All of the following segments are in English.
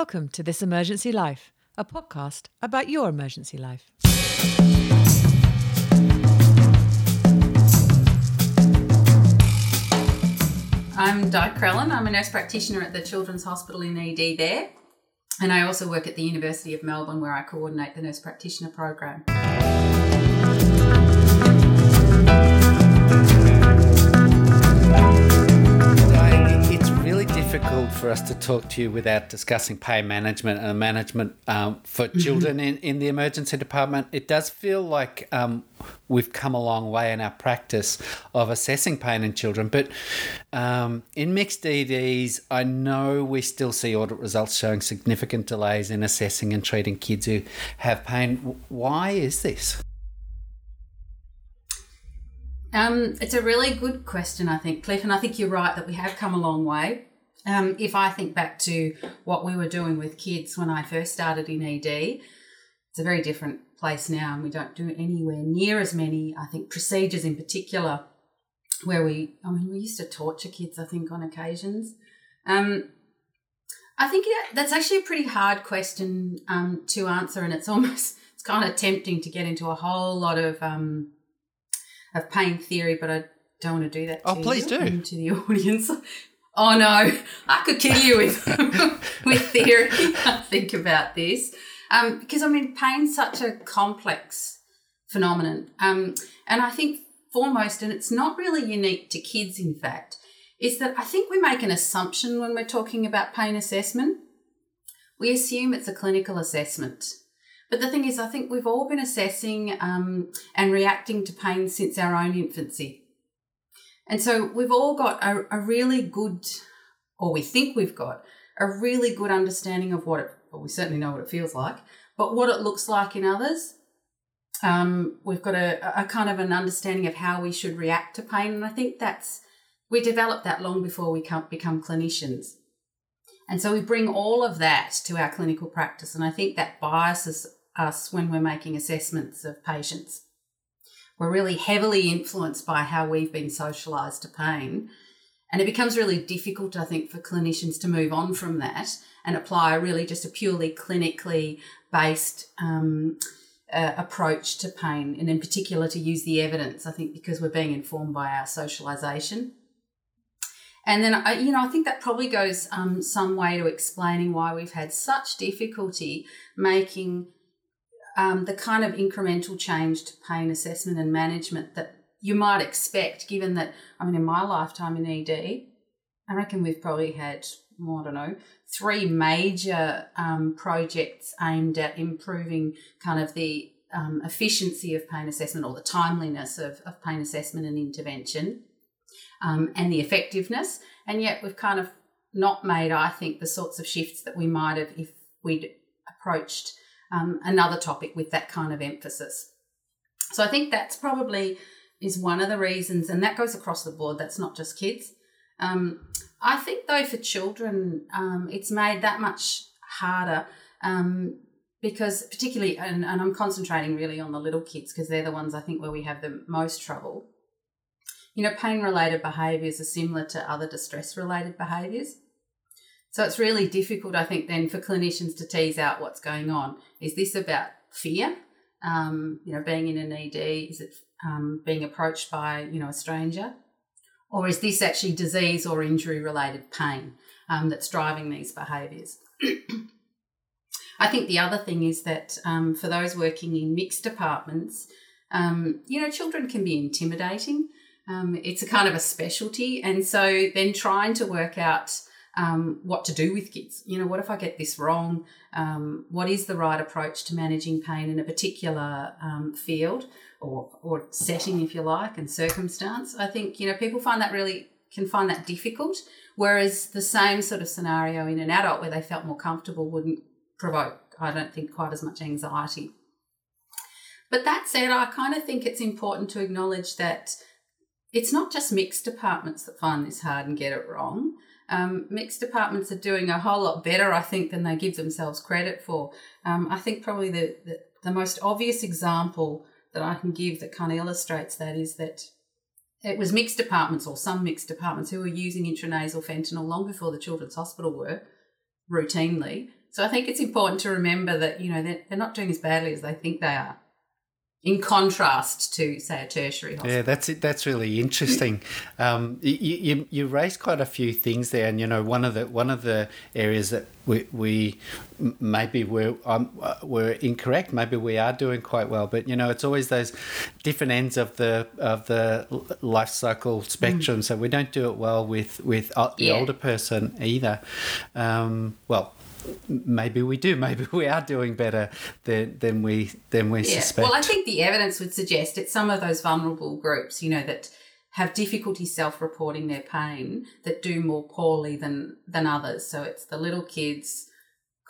Welcome to This Emergency Life, a podcast about your emergency life. I'm Di Crellin. I'm a nurse practitioner at the Children's Hospital in ED there. And I also work at the University of Melbourne where I coordinate the nurse practitioner program. Difficult for us to talk to you without discussing pain management and management um, for children in, in the emergency department. It does feel like um, we've come a long way in our practice of assessing pain in children, but um, in mixed EDs, I know we still see audit results showing significant delays in assessing and treating kids who have pain. Why is this? Um, it's a really good question, I think, Cliff, and I think you're right that we have come a long way. Um, if I think back to what we were doing with kids when I first started in ED, it's a very different place now, and we don't do anywhere near as many, I think, procedures in particular, where we, I mean, we used to torture kids, I think, on occasions. Um, I think that's actually a pretty hard question um, to answer, and it's almost, it's kind of tempting to get into a whole lot of, um, of pain theory, but I don't want to do that. Oh, please do. to the audience. Oh no, I could kill you with with theory. I think about this um, because I mean, pain's such a complex phenomenon, um, and I think foremost, and it's not really unique to kids. In fact, is that I think we make an assumption when we're talking about pain assessment. We assume it's a clinical assessment. But the thing is, I think we've all been assessing um, and reacting to pain since our own infancy. And so we've all got a, a, really good, or we think we've got, a really good understanding of what it, well, we certainly know what it feels like, but what it looks like in others. Um, we've got a, a kind of an understanding of how we should react to pain. And I think that's, we develop that long before we become clinicians. And so we bring all of that to our clinical practice. And I think that biases us when we're making assessments of patients. We're really heavily influenced by how we've been socialised to pain. And it becomes really difficult, I think, for clinicians to move on from that and apply really just a purely clinically based um, uh, approach to pain, and in particular to use the evidence, I think, because we're being informed by our socialisation. And then, I, you know, I think that probably goes um, some way to explaining why we've had such difficulty making um, the kind of incremental change to pain assessment and management that you might expect, given that, I mean, in my lifetime in ED, I reckon we've probably had, well, I don't know, three major um, projects aimed at improving kind of the um, efficiency of pain assessment or the timeliness of, of pain assessment and intervention um, and the effectiveness. And yet we've kind of not made, I think, the sorts of shifts that we might have if we'd approached um, another topic with that kind of emphasis. So I think that's probably is one of the reasons, and that goes across the board. That's not just kids. Um, I think though for children, um, it's made that much harder um, because particularly, and, and I'm concentrating really on the little kids because they're the ones I think where we have the most trouble. You know, pain related behaviours are similar to other distress related behaviours. So it's really difficult, I think, then for clinicians to tease out what's going on. Is this about fear? Um, you know, being in an ED? Is it um, being approached by, you know, a stranger? Or is this actually disease or injury related pain um, that's driving these behaviours? I think the other thing is that um, for those working in mixed departments, um, you know, children can be intimidating. Um, it's a kind of a specialty. And so then trying to work out um, what to do with kids. You know, what if I get this wrong? Um, what is the right approach to managing pain in a particular um, field or, or setting, if you like, and circumstance? I think, you know, people find that really can find that difficult, whereas the same sort of scenario in an adult where they felt more comfortable wouldn't provoke, I don't think, quite as much anxiety. But that said, I kind of think it's important to acknowledge that it's not just mixed departments that find this hard and get it wrong. Um, mixed departments are doing a whole lot better, I think, than they give themselves credit for. Um, I think probably the, the, the most obvious example that I can give that kind of illustrates that is that it was mixed departments or some mixed departments who were using intranasal fentanyl long before the Children's Hospital were routinely. So I think it's important to remember that, you know, they're, they're not doing as badly as they think they are in contrast to, say, a tertiary hospital. Yeah, that's it. That's really interesting. Um, you, you you raised quite a few things there, and you know one of the one of the areas that we, we maybe we're um, uh, we're incorrect. Maybe we are doing quite well, but you know it's always those different ends of the of the life cycle spectrum. Mm. So we don't do it well with with uh, the yeah. older person either. Um, well, maybe we do. Maybe we are doing better than, than we than we yeah. suspect. Well, I think the evidence would suggest it's some of those vulnerable groups, you know, that have difficulty self-reporting their pain that do more poorly than than others. So it's the little kids,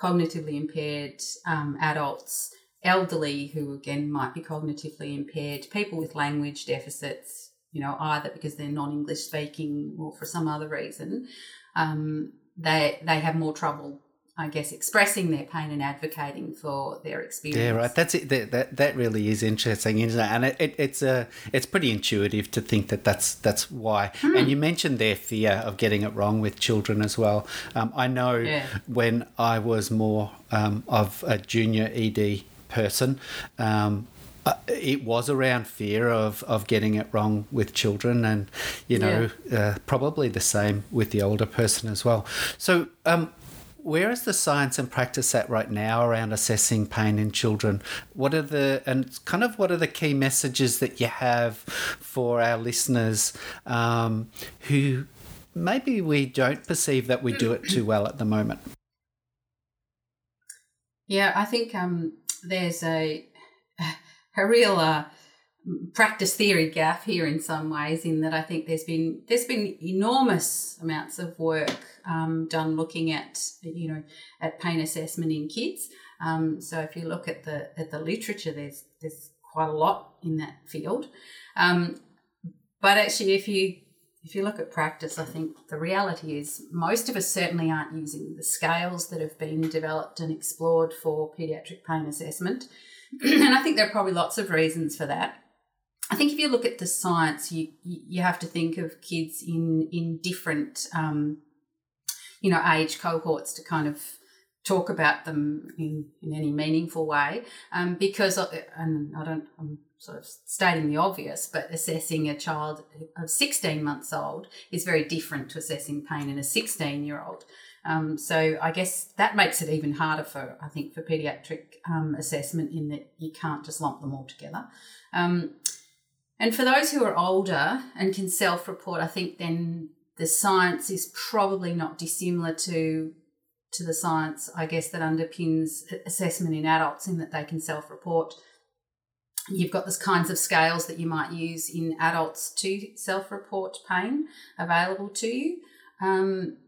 cognitively impaired um, adults, elderly who again might be cognitively impaired, people with language deficits, you know, either because they're non-English speaking or for some other reason. Um, they they have more trouble I guess, expressing their pain and advocating for their experience. Yeah, right. That's it. That that, that really is interesting, isn't it? And it, it, it's a it's pretty intuitive to think that that's that's why. Mm. And you mentioned their fear of getting it wrong with children as well. Um, I know yeah. when I was more um, of a junior ED person. Um, uh, it was around fear of, of getting it wrong with children, and you know, yeah. uh, probably the same with the older person as well. So, um, where is the science and practice at right now around assessing pain in children? What are the and kind of what are the key messages that you have for our listeners um, who maybe we don't perceive that we do it too well at the moment? Yeah, I think um, there's a a real uh, practice theory gap here in some ways in that I think there's been there's been enormous amounts of work um, done looking at you know at pain assessment in kids. Um, so if you look at the at the literature, there's there's quite a lot in that field. Um, but actually, if you if you look at practice, I think the reality is most of us certainly aren't using the scales that have been developed and explored for paediatric pain assessment. and I think there are probably lots of reasons for that. I think if you look at the science, you you have to think of kids in in different um, you know age cohorts to kind of talk about them in, in any meaningful way. Um, because uh, and I don't I'm sort of stating the obvious but assessing a child of 16 months old is very different to assessing pain in a 16 year old um, so I guess that makes it even harder for I think for pediatric um, assessment in that you can't just lump them all together. Um, and for those who are older and can self report, I think then the science is probably not dissimilar to to the science, I guess, that underpins assessment in adults in that they can self report. You've got those kinds of scales that you might use in adults to self report pain available to you. Um,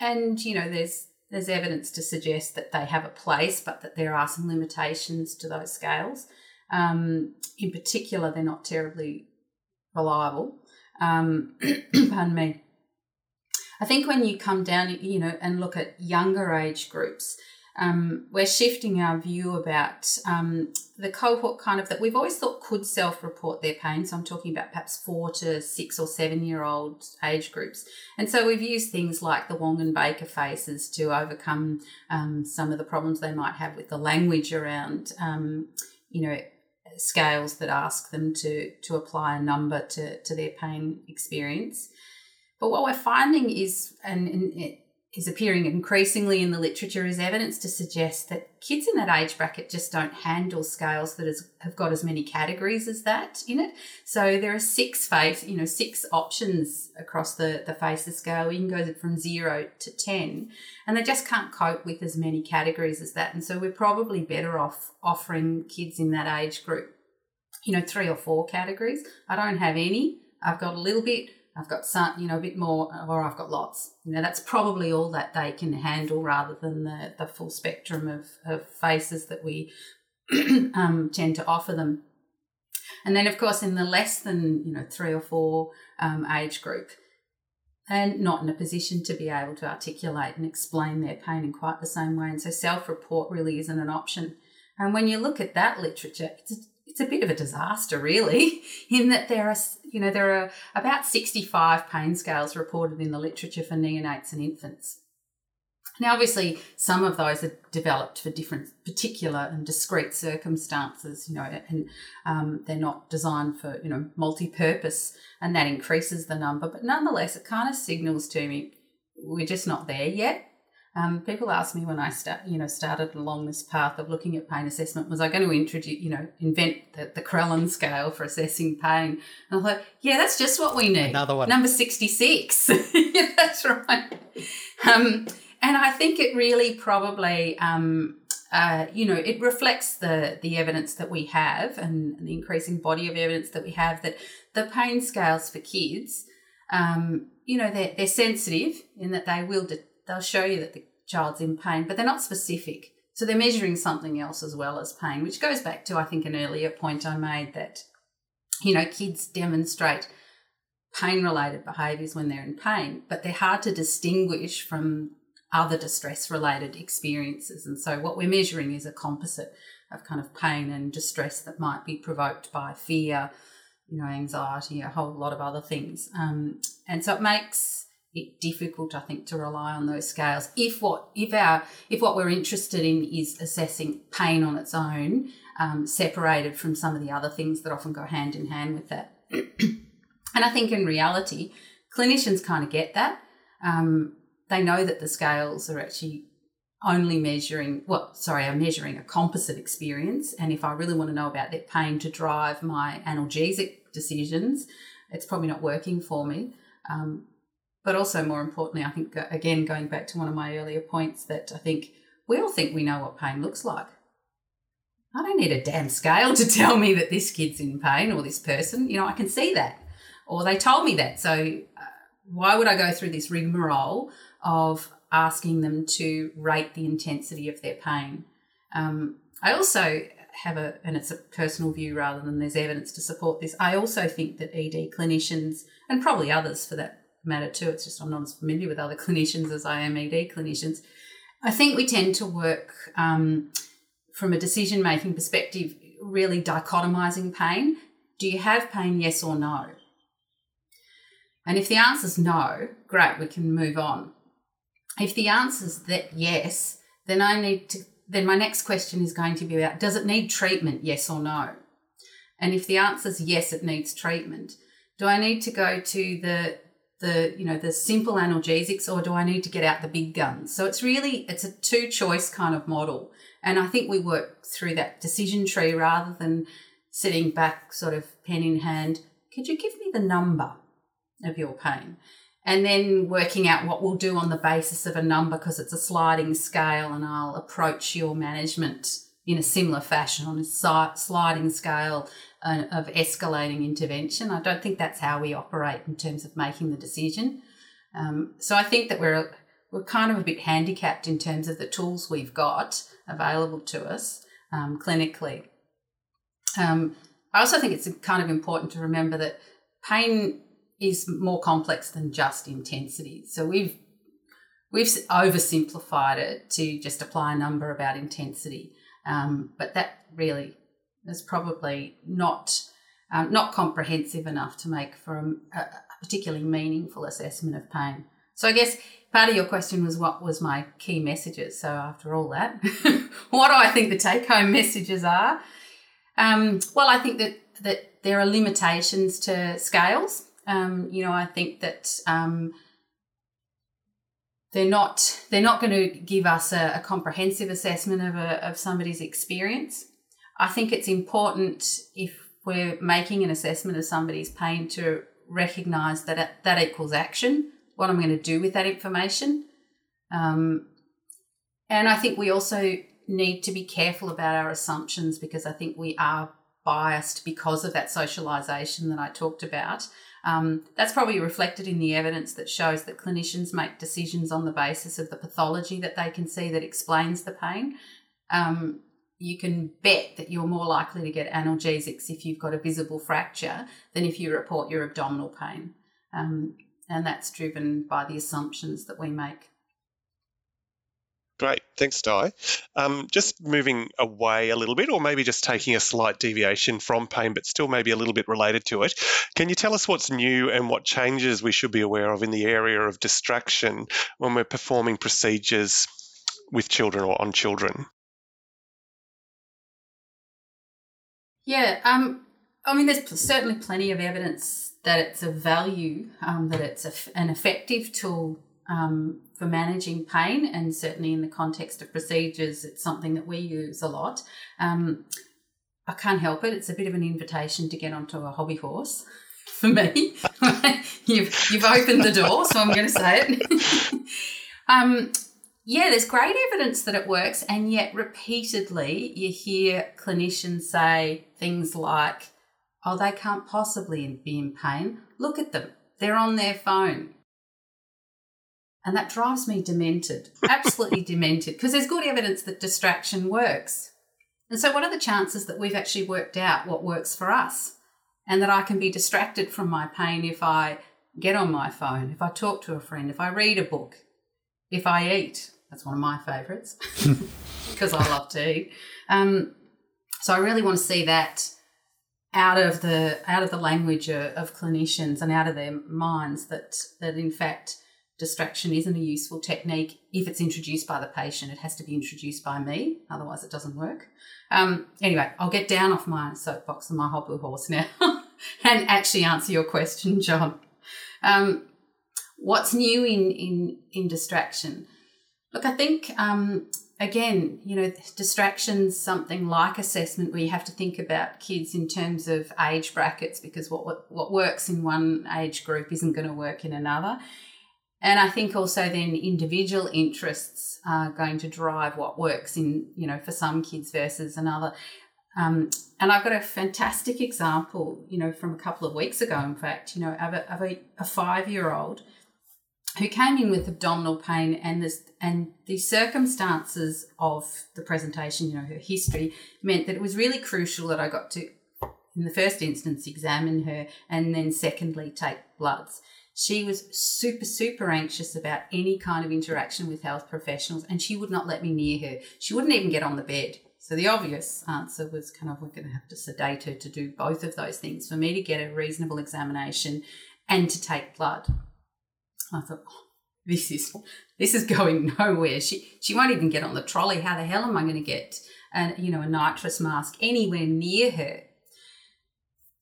and, you know, there's there's evidence to suggest that they have a place, but that there are some limitations to those scales. Um, in particular, they're not terribly reliable. Um, pardon me. I think when you come down, you know, and look at younger age groups, um, we're shifting our view about um, the cohort kind of that we've always thought could self report their pain. So I'm talking about perhaps four to six or seven year old age groups. And so we've used things like the Wong and Baker faces to overcome um, some of the problems they might have with the language around, um, you know, scales that ask them to to apply a number to to their pain experience. But what we're finding is, and, and it is appearing increasingly in the literature, is evidence to suggest that kids in that age bracket just don't handle scales that is, have got as many categories as that in it. So there are six face, you know, six options across the the faces scale. You can go from zero to ten, and they just can't cope with as many categories as that. And so we're probably better off offering kids in that age group, you know, three or four categories. I don't have any. I've got a little bit I've got some, you know, a bit more, or I've got lots. You know, that's probably all that they can handle rather than the, the full spectrum of, of faces that we um, tend to offer them. And then, of course, in the less than, you know, three or four um, age group, and not in a position to be able to articulate and explain their pain in quite the same way. And so self report really isn't an option. And when you look at that literature, it's it's a bit of a disaster, really, in that there are, you know, there are about 65 pain scales reported in the literature for neonates and infants. Now, obviously, some of those are developed for different, particular and discrete circumstances, you know, and um, they're not designed for, you know, multi-purpose, and that increases the number. But nonetheless, it kind of signals to me we're just not there yet. Um, people ask me when I start, you know, started along this path of looking at pain assessment, was I going to introduce, you know, invent the, the scale for assessing pain? And I thought, yeah, that's just what we need. Another one. Number 66. yeah, that's right. Um, and I think it really probably, um, uh, you know, it reflects the the evidence that we have and, the increasing body of evidence that we have that the pain scales for kids, um, you know, they're, they're sensitive in that they will de- they'll show you that the child's in pain, but they're not specific. So they're measuring something else as well as pain, which goes back to I think an earlier point I made that, you know, kids demonstrate pain related behaviours when they're in pain, but they're hard to distinguish from other distress related experiences. And so what we're measuring is a composite of kind of pain and distress that might be provoked by fear, you know, anxiety, a whole lot of other things. Um, and so it makes difficult, I think, to rely on those scales. If what if our if what we're interested in is assessing pain on its own, um, separated from some of the other things that often go hand in hand with that. and I think in reality, clinicians kind of get that. Um, they know that the scales are actually only measuring, well, sorry, I'm measuring a composite experience. And if I really want to know about that pain to drive my analgesic decisions, it's probably not working for me. Um, but also, more importantly, I think, again, going back to one of my earlier points, that I think we all think we know what pain looks like. I don't need a damn scale to tell me that this kid's in pain or this person. You know, I can see that. Or they told me that. So uh, why would I go through this rigmarole of asking them to rate the intensity of their pain. Um, I also have a, and it's a personal view rather than there's evidence to support this. I also think that ED clinicians, and probably others for that matter too, it's just I'm not as familiar with other clinicians as I am ED clinicians. I think we tend to work um, from a decision making perspective, really dichotomizing pain. Do you have pain, yes or no? And if the answer is no, great, we can move on. If the answer is that yes, then I need to then my next question is going to be about does it need treatment, yes or no? And if the answer is yes, it needs treatment, do I need to go to the the you know the simple analgesics or do I need to get out the big guns? So it's really it's a two choice kind of model. And I think we work through that decision tree rather than sitting back sort of pen in hand. Could you give me the number of your pain? and then working out what we'll do on the basis of a number because it's a sliding scale and I'll approach your management in a similar fashion on a sliding scale of escalating intervention. I don't think that's how we operate in terms of making the decision. Um, so I think that we're we're kind of a bit handicapped in terms of the tools we've got available to us um, clinically. Um, I also think it's kind of important to remember that pain is more complex than just intensity. So we've we've oversimplified it to just apply a number about intensity, um, but that really is probably not um, not comprehensive enough to make for a, a particularly meaningful assessment of pain. So I guess part of your question was what was my key messages. So after all that, what do I think the take home messages are? Um, well, I think that that there are limitations to scales. Um, you know, I think that um, they're not they're not going to give us a, a comprehensive assessment of a, of somebody's experience. I think it's important if we're making an assessment of somebody's pain to recognise that it, that equals action. What I'm going to do with that information, um, and I think we also need to be careful about our assumptions because I think we are biased because of that socialisation that I talked about. Um, that's probably reflected in the evidence that shows that clinicians make decisions on the basis of the pathology that they can see that explains the pain. Um, you can bet that you're more likely to get analgesics if you've got a visible fracture than if you report your abdominal pain. Um, and that's driven by the assumptions that we make. Great, thanks, Di. Um, just moving away a little bit, or maybe just taking a slight deviation from pain, but still maybe a little bit related to it. Can you tell us what's new and what changes we should be aware of in the area of distraction when we're performing procedures with children or on children? Yeah, um, I mean, there's certainly plenty of evidence that it's a value, um, that it's a, an effective tool um, for managing pain, and certainly in the context of procedures, it's something that we use a lot. Um, I can't help it; it's a bit of an invitation to get onto a hobby horse for me. you've you've opened the door, so I'm going to say it. um, yeah, there's great evidence that it works, and yet repeatedly you hear clinicians say things like, "Oh, they can't possibly be in pain. Look at them; they're on their phone." And that drives me demented, absolutely demented, because there's good evidence that distraction works. And so, what are the chances that we've actually worked out what works for us and that I can be distracted from my pain if I get on my phone, if I talk to a friend, if I read a book, if I eat? That's one of my favourites because I love to eat. Um, so, I really want to see that out of the out of the language of, clinicians and out of their minds that that in fact distraction isn't a useful technique if it's introduced by the patient. It has to be introduced by me, otherwise, it doesn't work. Um, anyway, I'll get down off my soapbox and my hobble horse now and actually answer your question, John. Um, what's new in, in, in distraction? Look, I think, um, again, you know, distraction's something like assessment where you have to think about kids in terms of age brackets because what, what, what works in one age group isn't going to work in another. And I think also then individual interests are going to drive what works in, you know, for some kids versus another. Um, and I've got a fantastic example, you know, from a couple of weeks ago, in fact, you know, of a, of a, a five year old who came in with abdominal pain and this and the circumstances of the presentation, you know, her history meant that it was really crucial that I got to, in the first instance, examine her and then secondly take bloods. She was super, super anxious about any kind of interaction with health professionals, and she would not let me near her. She wouldn't even get on the bed. So the obvious answer was kind of we're going to have to sedate her to do both of those things for me to get a reasonable examination and to take blood. I thought, oh, this is this is going nowhere. She she won't even get on the trolley. How the hell am I going to get a, you know a nitrous mask anywhere near her?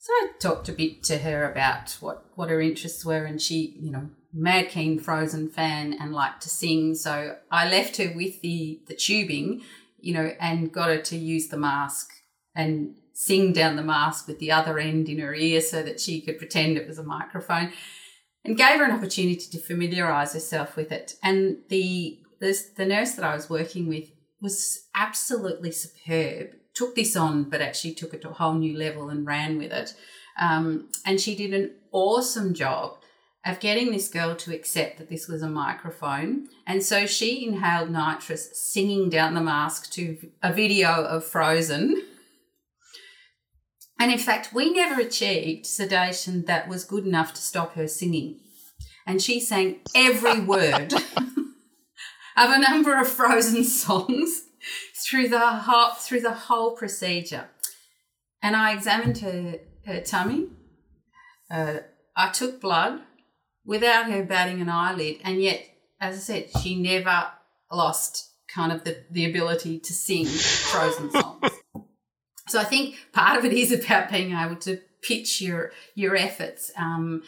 So I talked a bit to her about what, what her interests were, and she, you know, mad keen Frozen fan and liked to sing. So I left her with the, the tubing, you know, and got her to use the mask and sing down the mask with the other end in her ear so that she could pretend it was a microphone and gave her an opportunity to familiarize herself with it. And the, the, the nurse that I was working with was absolutely superb took this on, but actually took it to a whole new level and ran with it. Um, and she did an awesome job of getting this girl to accept that this was a microphone. And so she inhaled nitrous, singing down the mask to a video of Frozen. And in fact, we never achieved sedation that was good enough to stop her singing. And she sang every word of a number of Frozen songs through the whole through the whole procedure. And I examined her her tummy. Uh, I took blood without her batting an eyelid, and yet, as I said, she never lost kind of the, the ability to sing frozen songs. so I think part of it is about being able to pitch your your efforts um,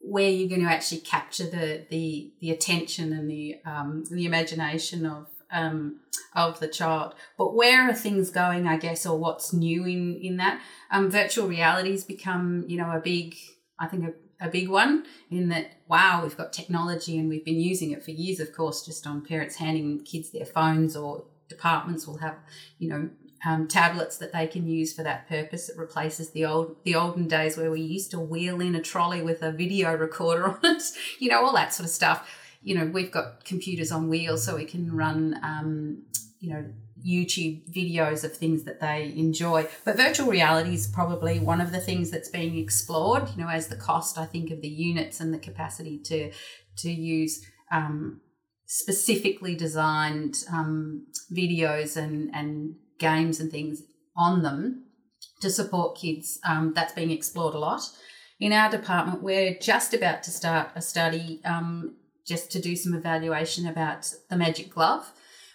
where you're going to actually capture the the the attention and the um, the imagination of um, of the child. But where are things going, I guess, or what's new in, in that? Um, virtual reality's become, you know, a big, I think, a, a big one in that, wow, we've got technology and we've been using it for years, of course, just on parents handing kids their phones or departments will have, you know, um, tablets that they can use for that purpose. It replaces the old the olden days where we used to wheel in a trolley with a video recorder on it, you know, all that sort of stuff you know, we've got computers on wheels so we can run, um, you know, YouTube videos of things that they enjoy. But virtual reality is probably one of the things that's being explored, you know, as the cost, I think, of the units and the capacity to to use um, specifically designed um, videos and, and games and things on them to support kids. Um, that's being explored a lot. In our department, we're just about to start a study um, just to do some evaluation about the magic glove,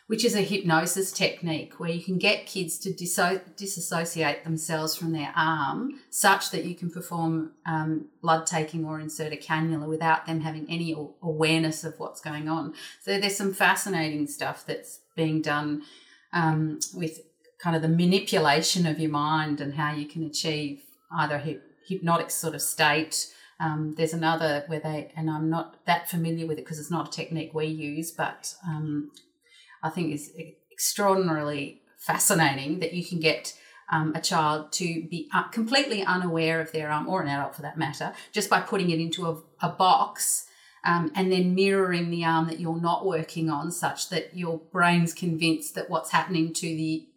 which is a hypnosis technique where you can get kids to disso- disassociate themselves from their arm such that you can perform um, blood taking or insert a cannula without them having any awareness of what's going on. So there's some fascinating stuff that's being done um, with kind of the manipulation of your mind and how you can achieve either a hypnotic sort of state. Um, there's another where they, and I'm not that familiar with it because it's not a technique we use, but um, I think is extraordinarily fascinating that you can get um, a child to be uh, completely unaware of their arm, or an adult for that matter, just by putting it into a, a box um, and then mirroring the arm that you're not working on, such that your brain's convinced that what's happening to the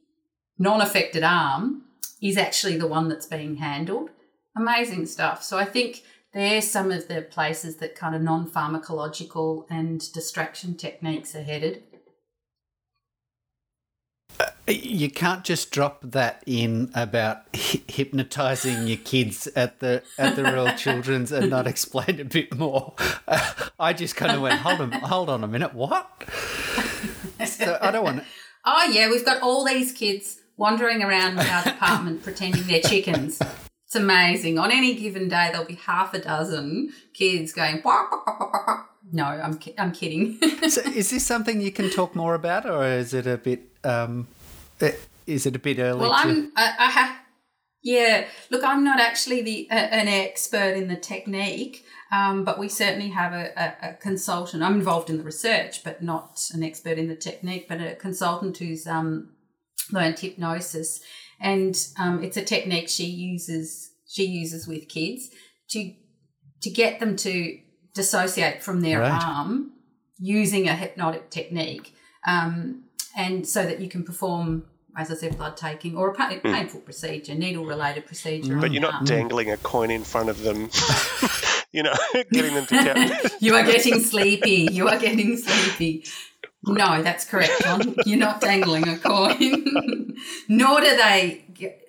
non affected arm is actually the one that's being handled. Amazing stuff. So I think there's some of the places that kind of non pharmacological and distraction techniques are headed. You can't just drop that in about hypnotizing your kids at the at the Royal Children's and not explain a bit more. Uh, I just kind of went, hold on, hold on a minute, what? So I don't want. Oh yeah, we've got all these kids wandering around our department pretending they're chickens. It's amazing. On any given day, there'll be half a dozen kids going. No, I'm I'm kidding. so, is this something you can talk more about, or is it a bit? Um, eh, is it a bit early? Well, to... I'm. I, I have. Yeah, look, I'm not actually the uh, an expert in the technique, um, but we certainly have a, a, a, consultant. I'm involved in the research, but not an expert in the technique, but a consultant who's um, learned hypnosis, and um, it's a technique she uses she uses with kids to to get them to dissociate from their right. arm using a hypnotic technique, um, and so that you can perform. As I said, blood taking or a hmm. painful mm. procedure, needle related procedure. But you're not arm. dangling a coin in front of them, you know, getting them to count. you are getting sleepy. You are getting sleepy. No, that's correct, John. You're not dangling a coin. Nor do they,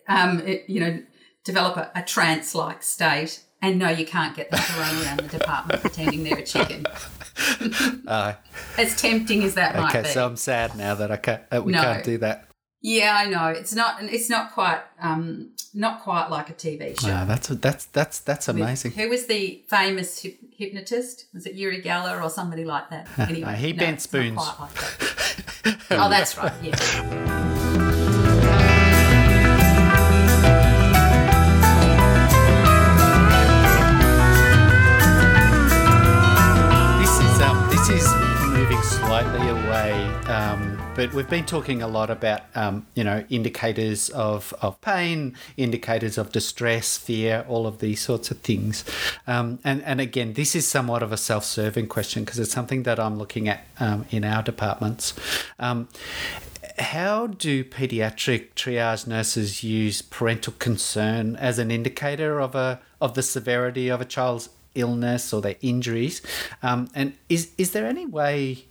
um, you know, develop a, a trance-like state. And no, you can't get them to run around the department pretending they're a chicken. Uh, as tempting as that might be. Okay, so I'm sad now that I can't. That we no. can't do that. Yeah, I know. It's not. It's not quite. Um, not quite like a TV show. No, that's that's that's that's amazing. With, who was the famous hypnotist? Was it Uri Geller or somebody like that? Anyway, he no, bent spoons. Like that. oh, that's right. Yeah. Slightly away um, but we've been talking a lot about, um, you know, indicators of, of pain, indicators of distress, fear, all of these sorts of things. Um, and, and again, this is somewhat of a self serving question because it's something that I'm looking at um, in our departments. Um, how do pediatric triage nurses use parental concern as an indicator of a of the severity of a child's illness or their injuries? Um, and is is there any way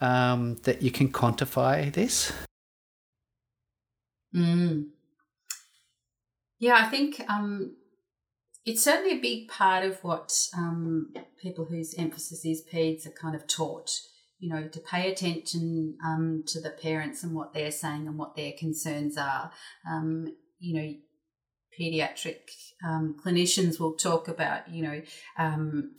um, that you can quantify this? Mm. Yeah, I think um, it's certainly a big part of what um, people whose emphasis is PEDS are kind of taught. You know, to pay attention um, to the parents and what they're saying and what their concerns are. Um, you know, pediatric um, clinicians will talk about, you know, um,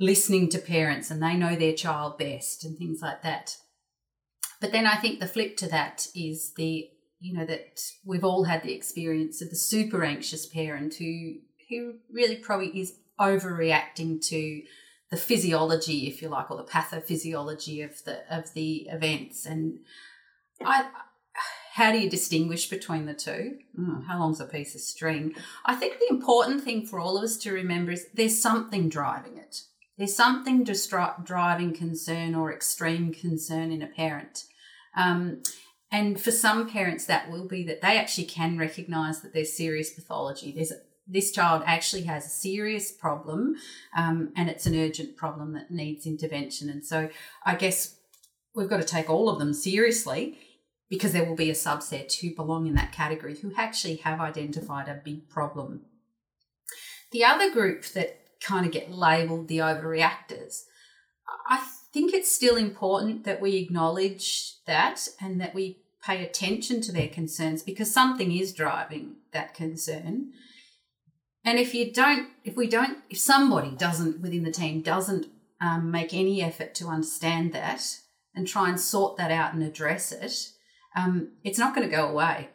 listening to parents and they know their child best and things like that. But then I think the flip to that is the, you know, that we've all had the experience of the super anxious parent who who really probably is overreacting to the physiology, if you like, or the pathophysiology of the of the events. And I how do you distinguish between the two? Mm, how long's a piece of string? I think the important thing for all of us to remember is there's something driving it. There's something distri- driving concern or extreme concern in a parent. Um, and for some parents, that will be that they actually can recognize that there's serious pathology. There's this child actually has a serious problem um, and it's an urgent problem that needs intervention. And so I guess we've got to take all of them seriously because there will be a subset who belong in that category who actually have identified a big problem. The other group that kind of get labeled the overreactors, I think it's still important that we acknowledge that and that we pay attention to their concerns because something is driving that concern. And if you don't, if we don't, if somebody doesn't within the team doesn't um, make any effort to understand that and try and sort that out and address it, um, it's not going to go away.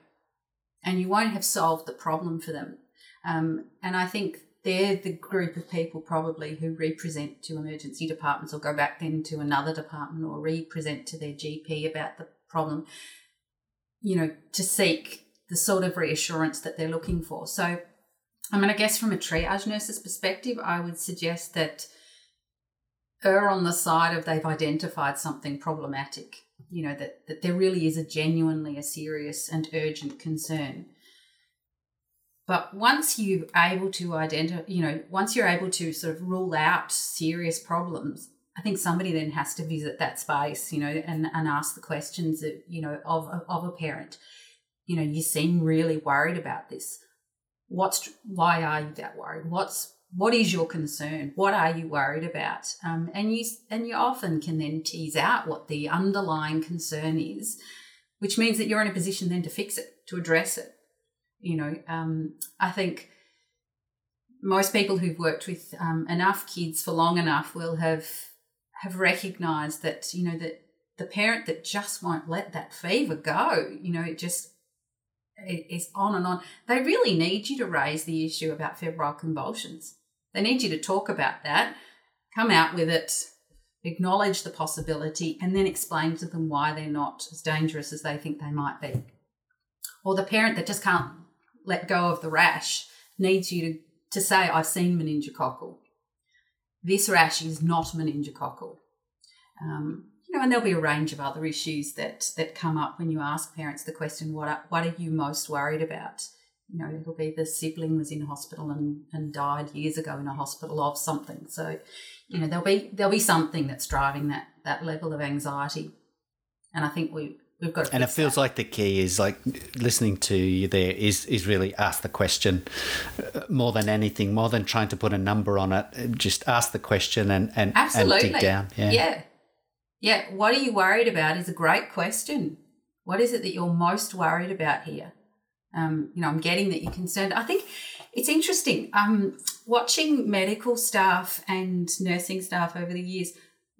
And you won't have solved the problem for them. Um, and I think they're the group of people probably who represent to emergency departments or go back then to another department or represent to their GP about the problem, you know, to seek the sort of reassurance that they're looking for. So, I mean, I guess from a triage nurse's perspective, I would suggest that err on the side of they've identified something problematic, you know, that, that there really is a genuinely a serious and urgent concern. But once you're able to identify, you know, once you're able to sort of rule out serious problems, I think somebody then has to visit that space, you know, and, and ask the questions that, you know, of, of a parent. You know, you seem really worried about this. What's why are you that worried? What's what is your concern? What are you worried about? Um, and you and you often can then tease out what the underlying concern is, which means that you're in a position then to fix it, to address it. You know, um, I think most people who've worked with um, enough kids for long enough will have have recognised that you know that the parent that just won't let that fever go, you know, it just it is on and on. They really need you to raise the issue about febrile convulsions. They need you to talk about that, come out with it, acknowledge the possibility, and then explain to them why they're not as dangerous as they think they might be. Or the parent that just can't let go of the rash needs you to, to say, I've seen meningococcal. This rash is not meningococcal. Um, you know, and there'll be a range of other issues that that come up when you ask parents the question, "What are, what are you most worried about?" you know, it'll be the sibling was in hospital and, and died years ago in a hospital of something. So, you know, there'll be there'll be something that's driving that that level of anxiety. And I think we we've got And it feels that. like the key is like listening to you there is is really ask the question uh, more than anything, more than trying to put a number on it. Just ask the question and and, Absolutely. and dig down. Yeah. yeah. Yeah. What are you worried about is a great question. What is it that you're most worried about here? Um, you know, I'm getting that you're concerned. I think it's interesting um, watching medical staff and nursing staff over the years.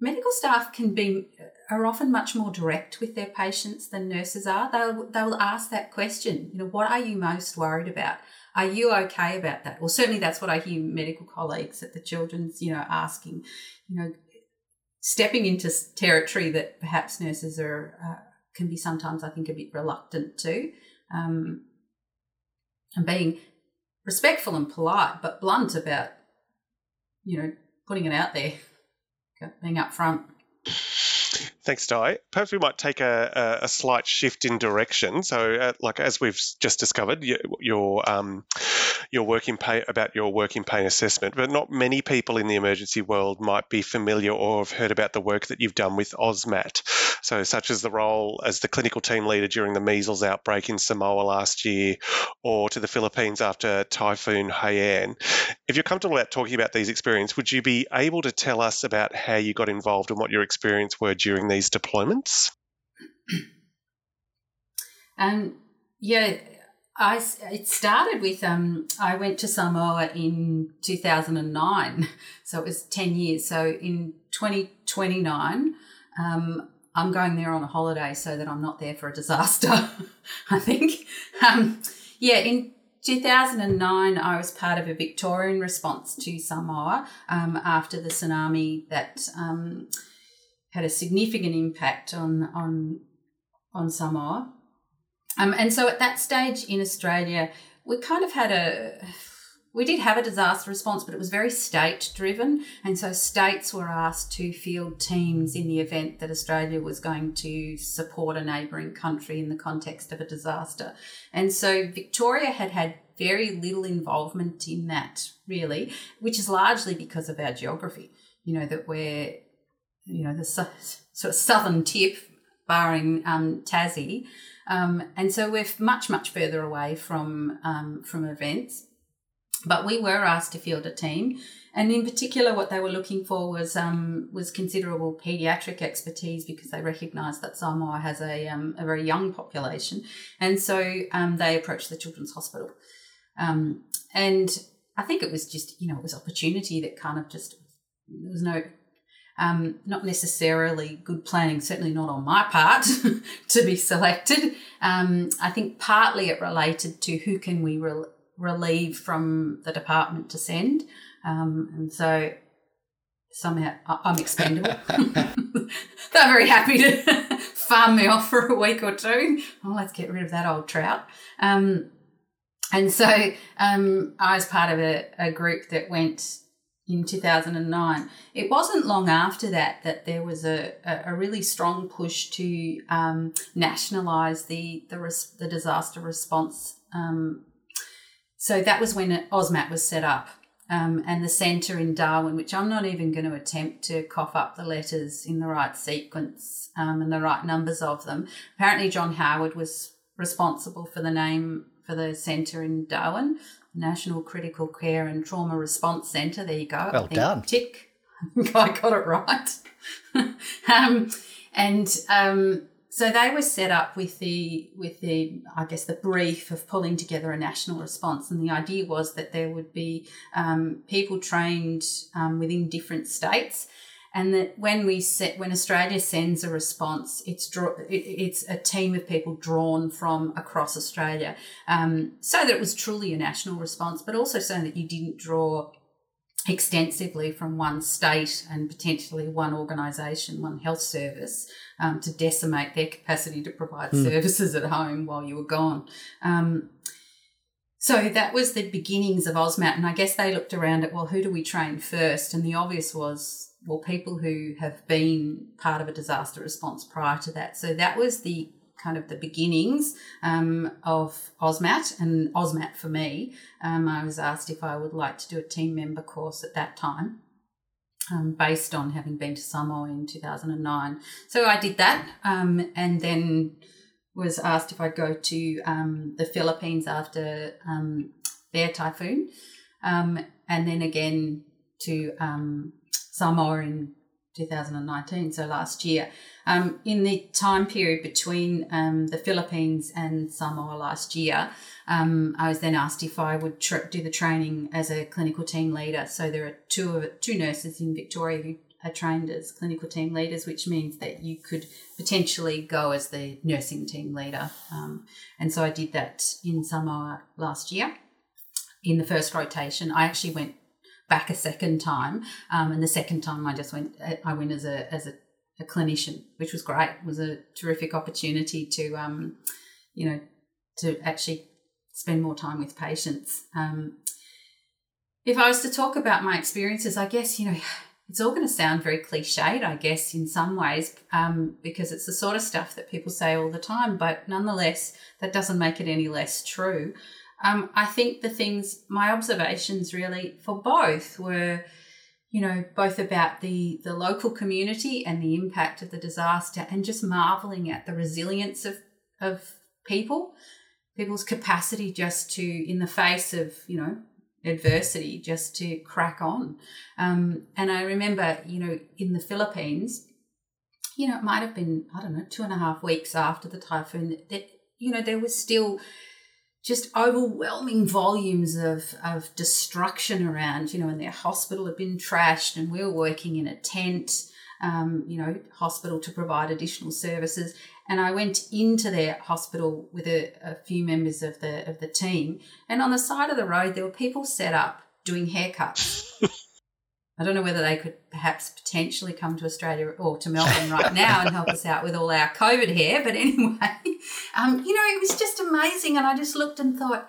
Medical staff can be are often much more direct with their patients than nurses are. They'll they will ask that question. You know, what are you most worried about? Are you okay about that? Well, certainly that's what I hear medical colleagues at the children's, you know, asking. You know, stepping into territory that perhaps nurses are uh, can be sometimes, I think, a bit reluctant to. Um, and being respectful and polite, but blunt about, you know, putting it out there, being upfront. Thanks, Di. Perhaps we might take a, a, a slight shift in direction. So, uh, like as we've just discovered, your your, um, your work in pain about your working pain assessment, but not many people in the emergency world might be familiar or have heard about the work that you've done with AUSMAT. So, such as the role as the clinical team leader during the measles outbreak in Samoa last year, or to the Philippines after Typhoon Haiyan. If you're comfortable about talking about these experiences, would you be able to tell us about how you got involved and what your experience were during these deployments? Um, yeah, I it started with um, I went to Samoa in 2009, so it was 10 years. So in 2029, um, I'm going there on a holiday so that I'm not there for a disaster. I think, um, yeah, in 2009, I was part of a Victorian response to Samoa um, after the tsunami that um, had a significant impact on on on Samoa. Um, and so at that stage in Australia, we kind of had a we did have a disaster response, but it was very state driven. And so states were asked to field teams in the event that Australia was going to support a neighbouring country in the context of a disaster. And so Victoria had had very little involvement in that, really, which is largely because of our geography. You know, that we're, you know, the sort of southern tip, barring um, Tassie. Um, and so we're much, much further away from um, from events. But we were asked to field a team, and in particular, what they were looking for was um, was considerable paediatric expertise because they recognised that Samoa has a um, a very young population, and so um, they approached the Children's Hospital, and I think it was just you know it was opportunity that kind of just there was no um, not necessarily good planning, certainly not on my part, to be selected. Um, I think partly it related to who can we re- relieve from the department to send. Um, and so somehow I'm expendable. They're very happy to farm me off for a week or two. Oh, let's get rid of that old trout. Um, and so um, I was part of a, a group that went in 2009. It wasn't long after that that there was a, a, really strong push to um, nationalise the, the, res, the disaster response. Um, so that was when AUSMAT was set up. Um, and the centre in Darwin, which I'm not even going to attempt to cough up the letters in the right sequence um, and the right numbers of them. Apparently, John Howard was responsible for the name for the centre in Darwin. National Critical Care and Trauma Response Centre. There you go. Well done. Tick. I got it right. um, and um, so they were set up with the with the I guess the brief of pulling together a national response, and the idea was that there would be um, people trained um, within different states and that when we set when Australia sends a response, it's draw, it, it's a team of people drawn from across Australia, um, so that it was truly a national response, but also so that you didn't draw extensively from one state and potentially one organisation, one health service, um, to decimate their capacity to provide mm. services at home while you were gone. Um, so that was the beginnings of AUSMAT, and I guess they looked around at well, who do we train first? And the obvious was well, people who have been part of a disaster response prior to that. So that was the kind of the beginnings um, of AUSMAT and AUSMAT for me. Um, I was asked if I would like to do a team member course at that time. Um, based on having been to Samoa in 2009. So I did that um, and then was asked if I'd go to um, the Philippines after um, their typhoon and then again to Samoa in 2019, so last year. Um, in the time period between um, the Philippines and Samoa last year, um, I was then asked if I would tra- do the training as a clinical team leader. So there are two of, two nurses in Victoria who are trained as clinical team leaders, which means that you could potentially go as the nursing team leader. Um, and so I did that in Samoa last year. In the first rotation, I actually went back a second time. Um, and the second time I just went, I went as a, as a, a, clinician, which was great. It was a terrific opportunity to, um, you know, to actually spend more time with patients. Um, if I was to talk about my experiences, I guess, you know, it's all going to sound very cliched, I guess, in some ways, um, because it's the sort of stuff that people say all the time, but nonetheless, that doesn't make it any less true. Um, I think the things, my observations really for both were, you know, both about the, the local community and the impact of the disaster and just marveling at the resilience of, of people, people's capacity just to, in the face of, you know, adversity, just to crack on. Um, and I remember, you know, in the Philippines, you know, it might have been, I don't know, two and a half weeks after the typhoon, that, you know, there was still just overwhelming volumes of, of destruction around, you know, and their hospital had been trashed and we were working in a tent, um, you know, hospital to provide additional services. And I went into their hospital with a, a few members of the of the team. And on the side of the road there were people set up doing haircuts. I don't know whether they could perhaps potentially come to Australia or to Melbourne right now and help us out with all our COVID hair. But anyway, um, you know, it was just amazing. And I just looked and thought,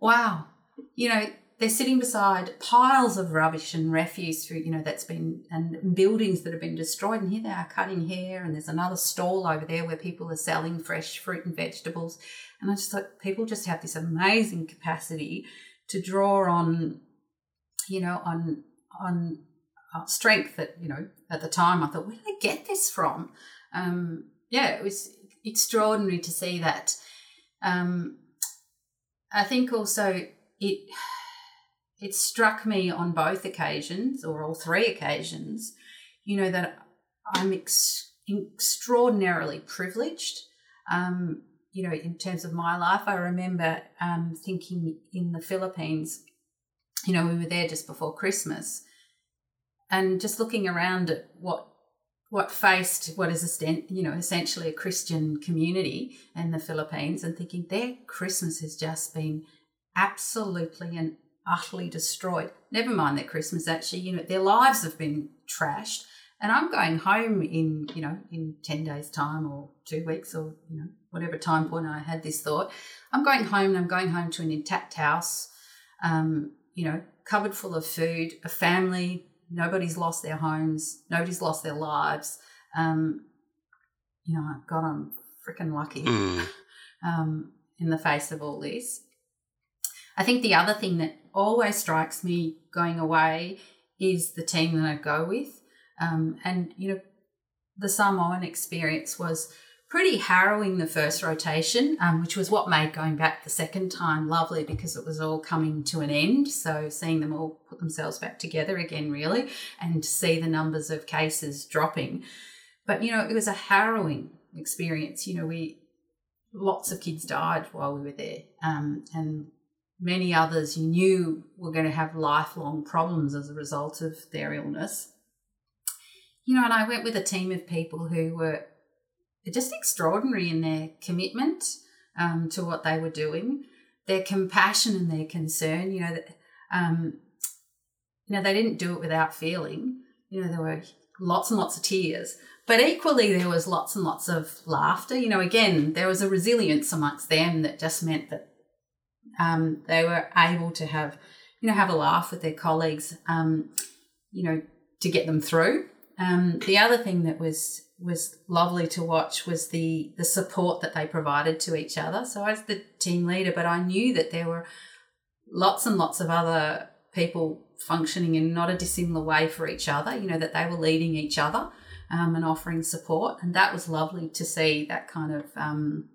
wow, you know, they're sitting beside piles of rubbish and refuse through, you know, that's been, and buildings that have been destroyed. And here they are cutting hair. And there's another stall over there where people are selling fresh fruit and vegetables. And I just thought people just have this amazing capacity to draw on, you know, on on uh, strength that you know at the time I thought, where did I get this from? Um, yeah, it was extraordinary to see that. Um, I think also it it struck me on both occasions or all three occasions, you know that I'm ex- extraordinarily privileged. Um, you know, in terms of my life, I remember um, thinking in the Philippines. You know, we were there just before Christmas, and just looking around at what what faced what is you know essentially a Christian community in the Philippines, and thinking their Christmas has just been absolutely and utterly destroyed. Never mind their Christmas, actually, you know, their lives have been trashed. And I'm going home in, you know, in 10 days' time or two weeks or, you know, whatever time point I had this thought. I'm going home and I'm going home to an intact house, um, you know, cupboard full of food, a family, nobody's lost their homes, nobody's lost their lives. Um, you know, God, I'm freaking lucky Mm. um, in the face of all this. I think the other thing that always strikes me going away is the team that I go with. Um, and, you know, the Samoan experience was pretty harrowing the first rotation, um, which was what made going back the second time lovely because it was all coming to an end. So seeing them all put themselves back together again, really, and see the numbers of cases dropping. But, you know, it was a harrowing experience. You know, we, lots of kids died while we were there. Um, and many others you knew were going to have lifelong problems as a result of their illness. You know, and I went with a team of people who were just extraordinary in their commitment um, to what they were doing, their compassion and their concern. You know, um, you know, they didn't do it without feeling. You know, there were lots and lots of tears, but equally there was lots and lots of laughter. You know, again, there was a resilience amongst them that just meant that um, they were able to have, you know, have a laugh with their colleagues, um, you know, to get them through. Um, the other thing that was was lovely to watch was the the support that they provided to each other. So I was the team leader, but I knew that there were lots and lots of other people functioning in not a dissimilar way for each other. You know that they were leading each other um, and offering support, and that was lovely to see that kind of um,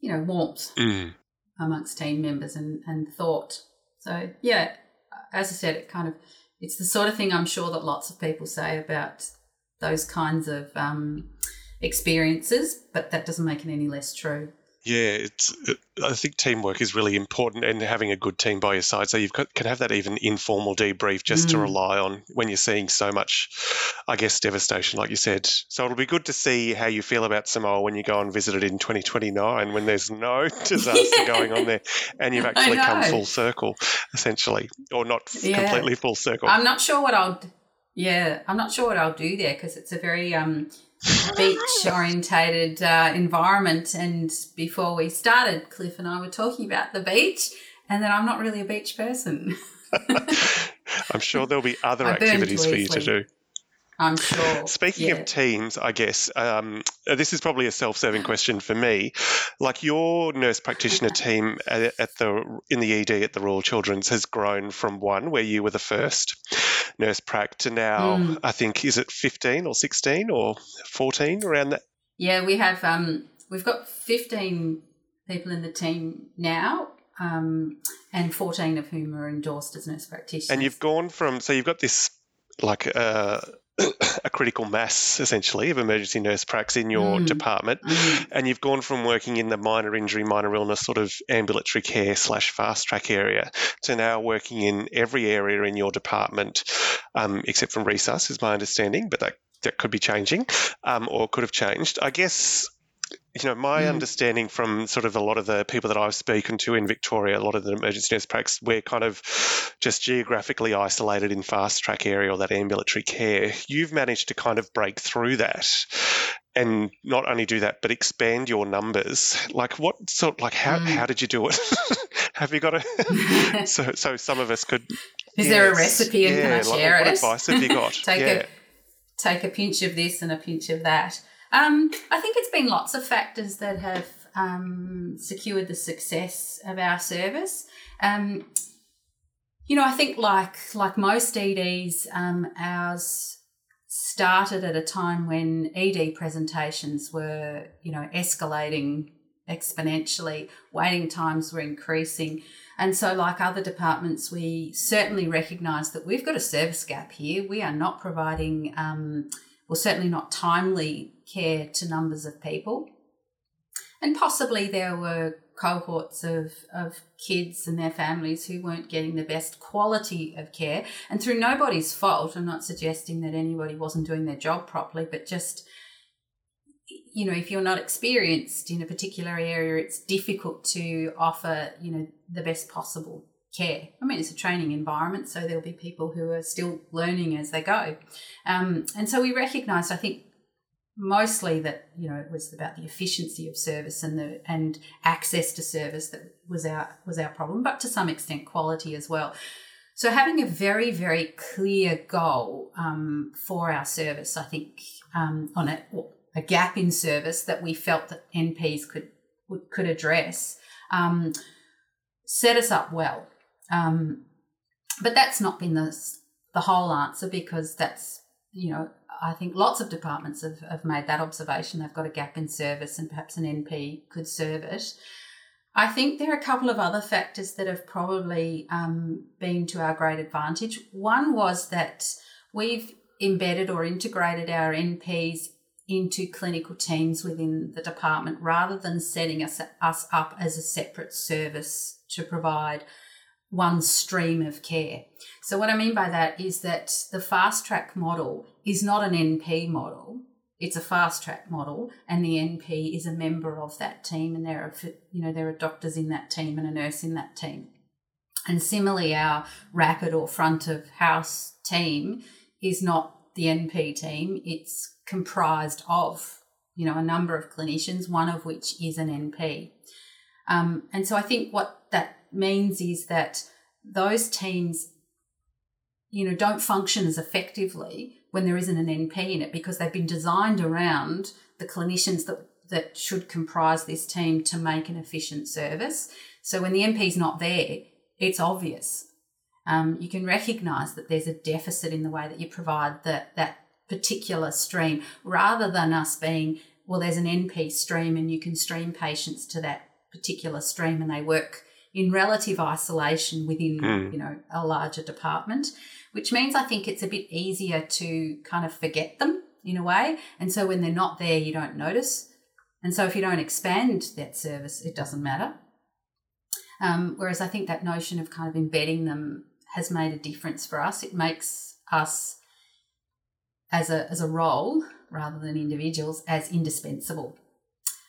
you know warmth Mm. amongst team members and, and thought. So yeah, as I said, it kind of it's the sort of thing I'm sure that lots of people say about those kinds of um, experiences, but that doesn't make it any less true. Yeah, it's. It, I think teamwork is really important, and having a good team by your side, so you can have that even informal debrief just to Mm. rely on when you're seeing so much, I guess, devastation, like you said. So it'll be good to see how you feel about Samoa when you go and visit it in 2029, when there's no disaster Yeah. going on there, and you've actually come full circle, essentially, or not Yeah. completely full circle. I'm not sure what I'll. Yeah, I'm not sure what I'll do there because it's a very um, beach orientated uh, environment. And before we started, Cliff and I were talking about the beach, and that I'm not really a beach person. I'm sure there'll be other I activities for you to do. I'm sure. Speaking yeah. of teams, I guess um, this is probably a self-serving question for me. Like your nurse practitioner team at, at the in the ED at the Royal Children's has grown from one where you were the first nurse prac to now Mm. I think is it 15 or 16 or 14 around that. Yeah, we have um we've got 15 people in the team now, um, and 14 of whom are endorsed as nurse practitioners. And you've gone from so you've got this like uh, a critical mass essentially of emergency nurse pracs in your Mm. department. Mm, and you've gone from working in the minor injury, minor illness sort of ambulatory care slash fast track area to now working in every area in your department, um, except from resus, is my understanding, but that, that could be changing um, or could have changed. I guess. You know, my Mm. understanding from sort of a lot of the people that I've spoken to in Victoria, a lot of the emergency nurse pracs, we're kind of just geographically isolated in fast track area or that ambulatory care. You've managed to kind of break through that and not only do that but expand your numbers like what sort like how, Mm. how did you do it have you got a so so some of us could Is there a recipe and yeah, can I like, share what advice have you got take yeah a take a pinch of this and a pinch of that. Um, I think it's been lots of factors that have um, secured the success of our service. Um, You know, I think like like most EDs, um, ours started at a time when ED presentations were, you know, escalating exponentially. Waiting times were increasing. And so, like other departments, we certainly recognise that we've got a service gap here. We are not providing, um, well, certainly not timely care to numbers of people. And possibly there were cohorts of, of kids and their families who weren't getting the best quality of care. And through nobody's fault, I'm not suggesting that anybody wasn't doing their job properly, but just, you know, if you're not experienced in a particular area, it's difficult to offer, you know, the best possible care. I mean, it's a training environment, so there'll be people who are still learning as they go. Um, and so we recognised, I think, mostly that you know it was about the efficiency of service and the and access to service that was our was our problem but to some extent quality as well. So having a very very clear goal um, for our service i think um, on a, a gap in service that we felt that nps could could address um, set us up well. Um, but that's not been the the whole answer because that's you know I think lots of departments have, have made that observation. They've got a gap in service and perhaps an NP could serve it. I think there are a couple of other factors that have probably um, been to our great advantage. One was that we've embedded or integrated our NPs into clinical teams within the department rather than setting us, us up as a separate service to provide one stream of care. So, what I mean by that is that the fast track model is not an NP model, it's a fast track model, and the NP is a member of that team, and there are you know there are doctors in that team and a nurse in that team. And similarly, our rapid or front of house team is not the NP team; it's comprised of you know a number of clinicians, one of which is an NP. Um, and so I think what that means is that those teams, you know, don't function as effectively when there isn't an NP in it because they've been designed around the clinicians that that should comprise this team to make an efficient service. So when the NP is not there, it's obvious. Um, you can recognise that there's a deficit in the way that you provide that that particular stream, rather than us being well, there's an NP stream and you can stream patients to that particular stream and they work in relative isolation within mm. you know a larger department which means i think it's a bit easier to kind of forget them in a way. And so when they're not there you don't notice. And so if you don't expand that service it doesn't matter. Um, whereas i think that notion of kind of embedding them has made a difference for us. It makes us as a as a role rather than individuals as indispensable.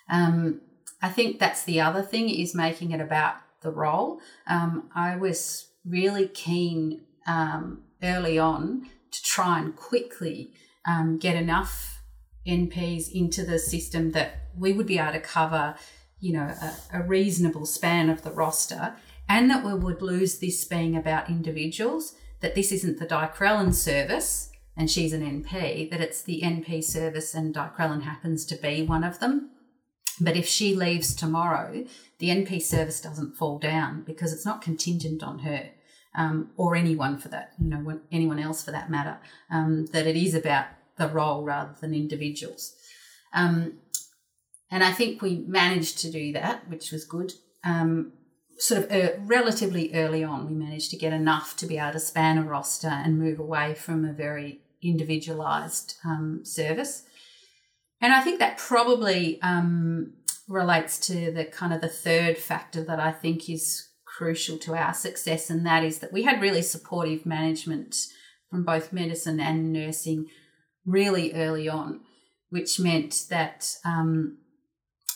Um, I think that's the other thing is making it about the role. Um, I was really keen um, early on to try and quickly um, get enough NPs into the system that we would be able to cover, you know, a, a reasonable span of the roster, and that we would lose this being about individuals. That this isn't the Di Crellin service and she's an NP, that it's the NP service and Di Crellin happens to be one of them. But if she leaves tomorrow, the NP service doesn't fall down because it's not contingent on her um, or anyone for that, you know, anyone else for that matter. Um, that it is about the role rather than individuals. Um, and I think we managed to do that, which was good. Um, sort of uh, relatively early on, we managed to get enough to be able to span a roster and move away from a very individualised um, service. And I think that probably um, relates to the kind of the third factor that I think is crucial to our success, and that is that we had really supportive management from both medicine and nursing really early on, which meant that um,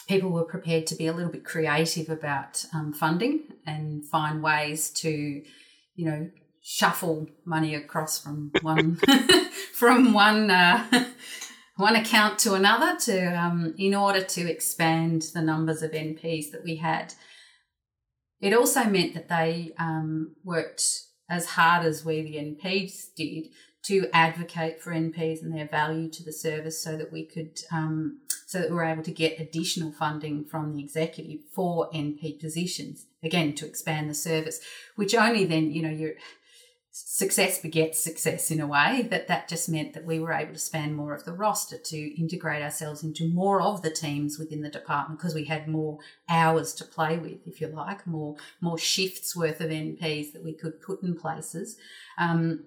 people were prepared to be a little bit creative about um, funding and find ways to, you know, shuffle money across from one from one uh, one account to another to um, in order to expand the numbers of NPs that we had. It also meant that they um, worked as hard as we, the NPs, did to advocate for NPs and their value to the service so that we could um, so that we were able to get additional funding from the executive for NP positions, again, to expand the service, which only then, you know, you're success begets success in a way that that just meant that we were able to span more of the roster to integrate ourselves into more of the teams within the department because we had more hours to play with if you like more more shifts worth of nps that we could put in places. Um,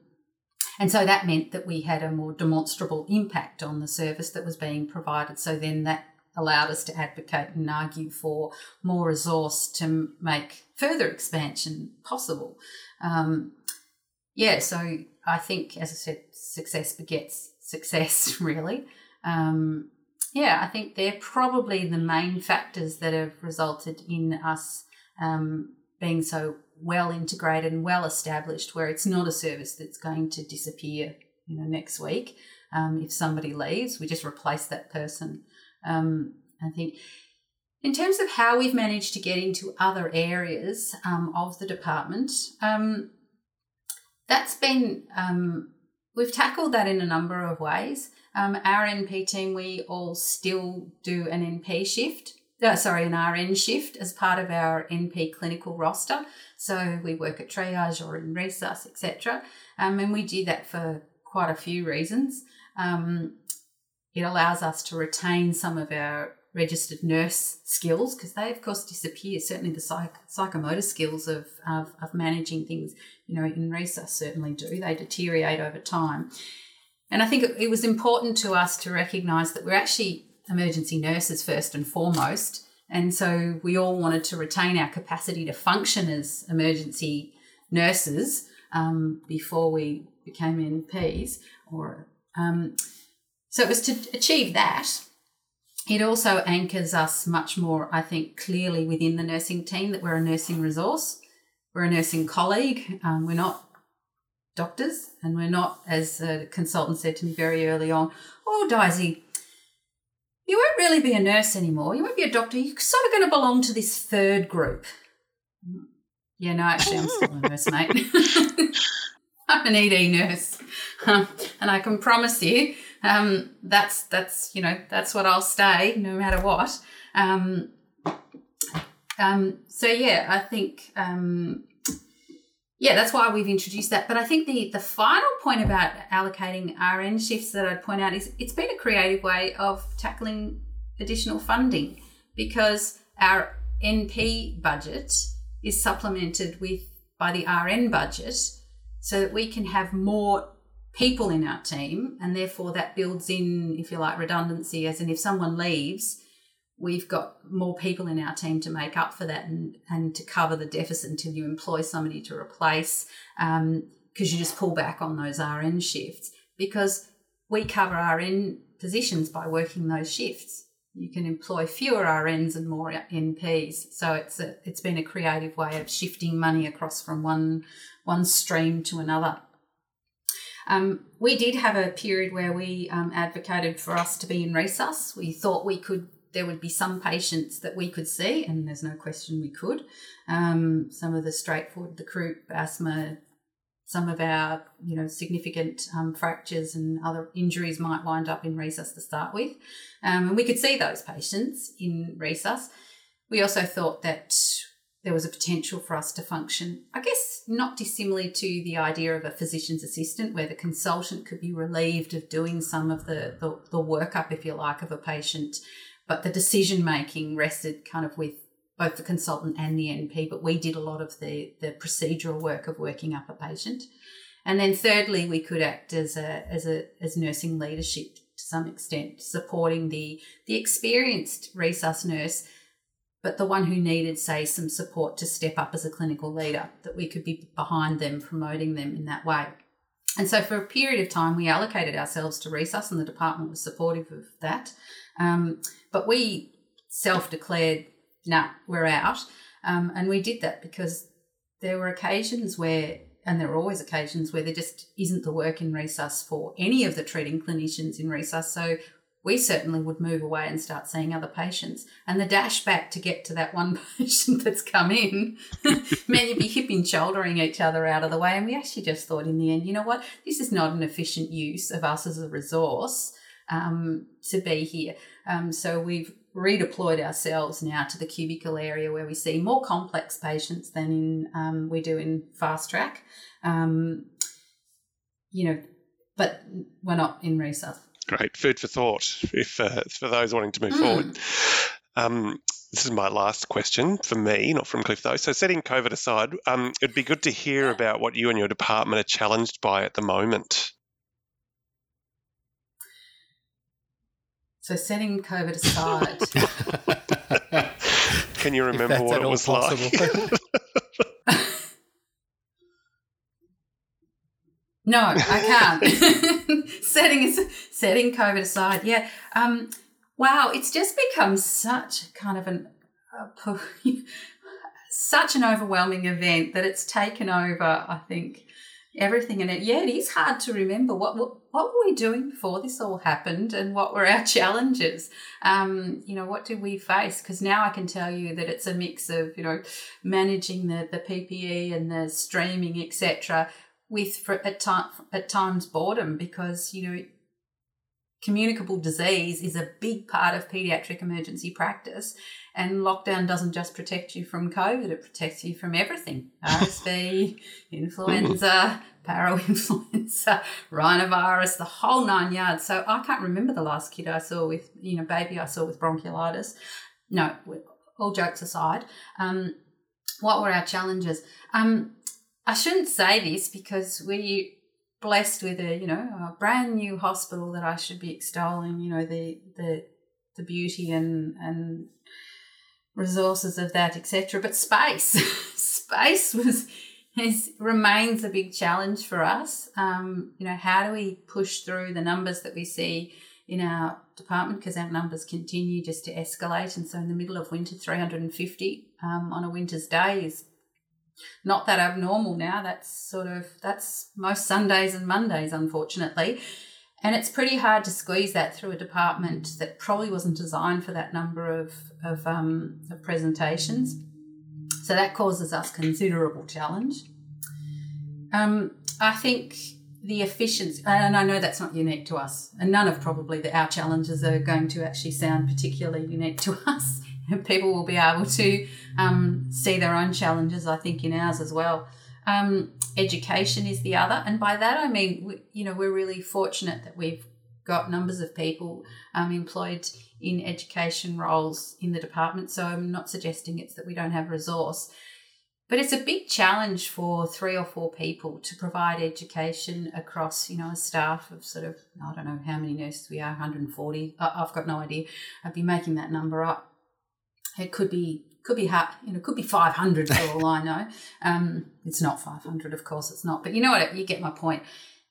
and so that meant that we had a more demonstrable impact on the service that was being provided. So then that allowed us to advocate and argue for more resource to make further expansion possible. Um, yeah, so I think, as I said, success begets success, really. Um, yeah, I think they're probably the main factors that have resulted in us um, being so well integrated and well established, where it's not a service that's going to disappear, you know, next week. Um, if somebody leaves, we just replace that person. Um, I think in terms of how we've managed to get into other areas um, of the department, um, that's been um, we've tackled that in a number of ways. Um, our NP team, we all still do an NP shift. Uh, sorry, an RN shift as part of our NP clinical roster. So we work at triage or in resus, etc. Um, and we do that for quite a few reasons. Um, it allows us to retain some of our registered nurse skills because they of course disappear certainly the psych- psychomotor skills of, of, of managing things you know in resus certainly do. They deteriorate over time. And i think it, it was important to us to recognize that we're actually emergency nurses first and foremost. And so we all wanted to retain our capacity to function as emergency nurses um, before we became NPs or um, so it was to achieve that. It also anchors us much more, I think, clearly within the nursing team that we're a nursing resource, we're a nursing colleague, um, we're not doctors, and we're not, as a consultant said to me very early on, oh, Daisy, you won't really be a nurse anymore. You won't be a doctor. You're sort of going to belong to this third group. Yeah, no, actually, I'm still a nurse, mate. I'm an ED nurse. Um, and I can promise you um, that's that's you know that's what I'll stay no matter what. Um, um, so yeah, I think um, yeah, that's why we've introduced that. But I think the the final point about allocating RN shifts that I'd point out is it's been a creative way of tackling additional funding because our NP budget is supplemented with by the RN budget so that we can have more people in our team, and therefore that builds in, if you like, redundancy. As in, if someone leaves, we've got more people in our team to make up for that and, and to cover the deficit until you employ somebody to replace, because um, you just pull back on those RN shifts. Because we cover RN positions by working those shifts. You can employ fewer RNs and more NPs. So it's a, it's been a creative way of shifting money across from one one stream to another. Um, we did have a period where we um, advocated for us to be in resus. We thought we could, there would be some patients that we could see, and there's no question we could. Um, some of the straightforward, the croup, asthma, some of our, you know, significant um, fractures and other injuries might wind up in resus to start with. Um, and we could see those patients in resus. We also thought that there was a potential for us to function, I guess, not dissimilar to the idea of a physician's assistant, where the consultant could be relieved of doing some of the, the, the workup, if you like, of a patient, but the decision making rested kind of with both the consultant and the NP, but we did a lot of the, the procedural work of working up a patient. And then thirdly, we could act as a, as a as nursing leadership to some extent, supporting the the experienced resus nurse but the one who needed, say, some support to step up as a clinical leader, that we could be behind them, promoting them in that way. And so for a period of time, we allocated ourselves to resus, and the department was supportive of that. Um, but we self declared, no, nah, we're out. Um, and we did that because there were occasions where, and there are always occasions where there just isn't the work in resus for any of the treating clinicians in resus. So we certainly would move away and start seeing other patients. And the dash back to get to that one patient that's come in meant you'd be hip and shouldering each other out of the way. And we actually just thought in the end, you know what, this is not an efficient use of us as a resource. Um, to be here. Um, so we've redeployed ourselves now to the cubicle area where we see more complex patients than in um, we do in fast track. Um, you know, but we're not in resus. Great food for thought if uh, for those wanting to move mm. forward. Um, this is my last question for me, not from Cliff though. So, setting COVID aside, um, it'd be good to hear about what you and your department are challenged by at the moment. So, setting COVID aside. Can you remember what it was possible. like? no, I can't. setting setting COVID aside, yeah. Um, Wow, it's just become such kind of an uh, such an overwhelming event that it's taken over. I think everything in it. Yeah, it is hard to remember what what, what were we doing before this all happened, and what were our challenges. Um, you know, what did we face? Because now I can tell you that it's a mix of you know managing the the PPE and the streaming, etc. With for, at time at times boredom because you know communicable disease is a big part of pediatric emergency practice. And lockdown doesn't just protect you from COVID, it protects you from everything RSV, influenza, parainfluenza, rhinovirus, the whole nine yards. So I can't remember the last kid I saw with, you know, baby I saw with bronchiolitis. No, all jokes aside, um, what were our challenges? Um, I shouldn't say this because we blessed with a you know a brand new hospital that I should be extolling you know the the the beauty and and resources of that etc but space space was is remains a big challenge for us um, you know how do we push through the numbers that we see in our department because our numbers continue just to escalate and so in the middle of winter 350 um, on a winter's day is not that abnormal now. That's sort of that's most Sundays and Mondays, unfortunately. And it's pretty hard to squeeze that through a department that probably wasn't designed for that number of, of, um, of presentations. So that causes us considerable challenge. Um, I think the efficiency, and I know that's not unique to us, and none of probably the, our challenges are going to actually sound particularly unique to us. people will be able to um, see their own challenges, I think, in ours as well. Um, education is the other, and by that I mean, you know, we're really fortunate that we've got numbers of people um, employed in education roles in the department. So I'm not suggesting it's that we don't have resource, but it's a big challenge for three or four people to provide education across, you know, a staff of sort of I don't know how many nurses we are, 140. I've got no idea. I'd be making that number up. It could be could be you know could be 500 for all I know. Um, it's not 500, of course, it's not. But you know what? You get my point.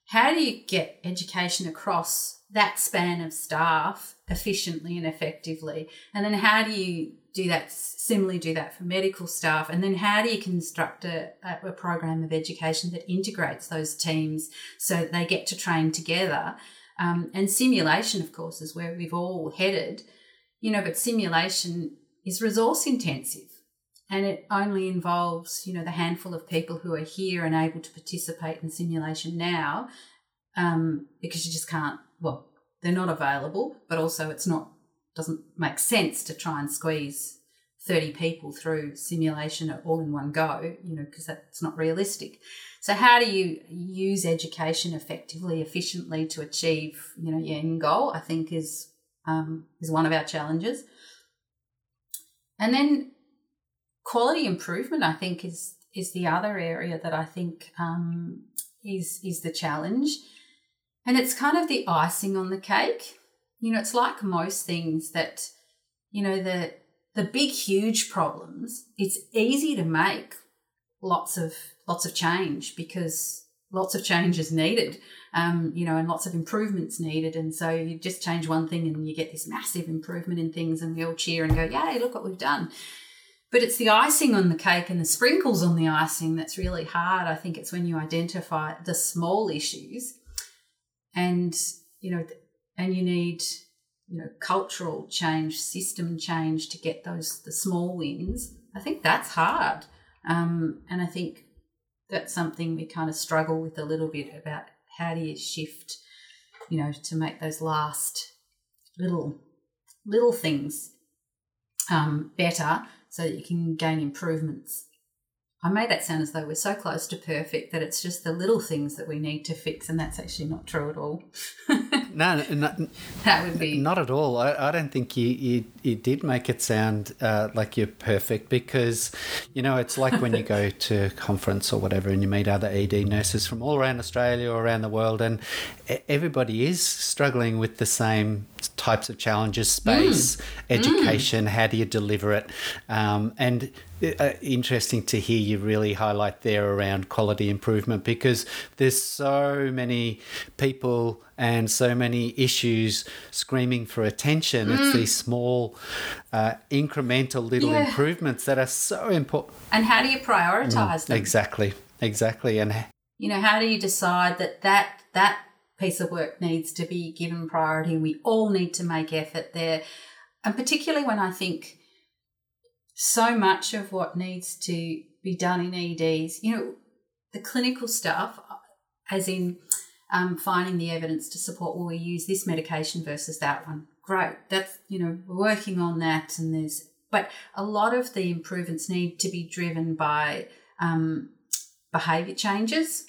How do you get education across that span of staff efficiently and effectively? And then how do you do that? Similarly, do that for medical staff. And then how do you construct a, a program of education that integrates those teams so that they get to train together? Um, and simulation, of course, is where we've all headed. You know, but simulation is resource intensive and it only involves you know the handful of people who are here and able to participate in simulation now um, because you just can't well they're not available but also it's not doesn't make sense to try and squeeze 30 people through simulation all in one go you know because that's not realistic. So how do you use education effectively efficiently to achieve you know your end goal i think is um, is one of our challenges and then quality improvement, I think, is is the other area that I think um, is is the challenge, and it's kind of the icing on the cake. You know, it's like most things that you know the the big huge problems. It's easy to make lots of lots of change because lots of change is needed um, you know, and lots of improvements needed. And so you just change one thing and you get this massive improvement in things, and we all cheer and go, Yay, look what we've done. But it's the icing on the cake and the sprinkles on the icing that's really hard. I think it's when you identify the small issues and, you know, and you need, you know, cultural change, system change to get those, the small wins. I think that's hard. Um, and I think that's something we kind of struggle with a little bit about how do you shift you know, to make those last little little things um, better so that you can gain improvements. I made that sound as though we're so close to perfect that it's just the little things that we need to fix, and that's actually not true at all. no, no, that would be not at all. I, I don't think you, you, you did make it sound uh, like you're perfect because, you know, it's like when you go to a conference or whatever and you meet other ED nurses from all around Australia or around the world, and everybody is struggling with the same types of challenges space, mm. education, mm. how do you deliver it? Um, and uh, interesting to hear you really highlight there around quality improvement because there's so many people and so many issues screaming for attention. Mm. It's these small, uh, incremental little yeah. improvements that are so important. And how do you prioritize mm, them? Exactly, exactly. And you know, how do you decide that that that piece of work needs to be given priority and we all need to make effort there? And particularly when I think so much of what needs to be done in EDs, you know, the clinical stuff, as in um, finding the evidence to support, well, we use this medication versus that one. Great. That's, you know, we're working on that and there's, but a lot of the improvements need to be driven by um, behaviour changes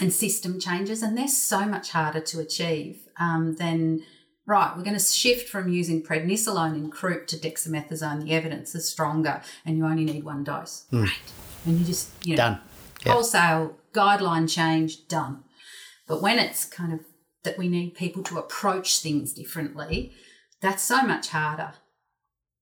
and system changes, and they're so much harder to achieve um, than right, we're going to shift from using prednisolone in croup to dexamethasone. The evidence is stronger and you only need one dose. Mm. Right. And you just, you know, done. Yep. Wholesale guideline change, done. But when it's kind of that we need people to approach things differently, that's so much harder.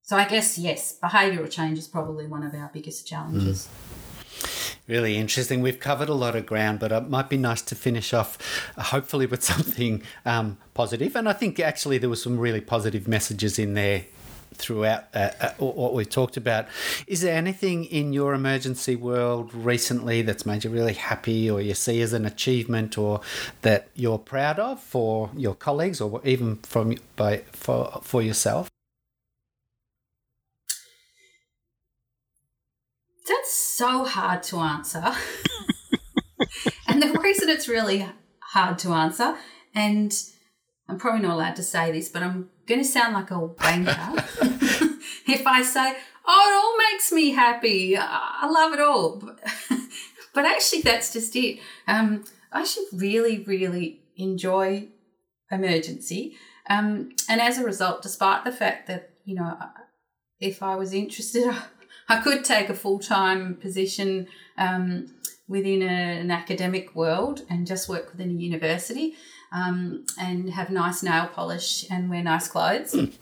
So I guess, yes, behavioural change is probably one of our biggest challenges. Mm. Really interesting. We've covered a lot of ground, but it might be nice to finish off, uh, hopefully, with something um, positive. And I think actually there were some really positive messages in there throughout uh, uh, what we've talked about. Is there anything in your emergency world recently that's made you really happy, or you see as an achievement, or that you're proud of for your colleagues, or even from by for for yourself? That's so hard to answer. and the reason it's really hard to answer, and I'm probably not allowed to say this, but I'm going to sound like a wanker if I say, oh, it all makes me happy. I love it all. but actually, that's just it. Um, I should really, really enjoy emergency. Um, and as a result, despite the fact that, you know, if I was interested, I could take a full time position um, within a, an academic world and just work within a university um, and have nice nail polish and wear nice clothes. Mm.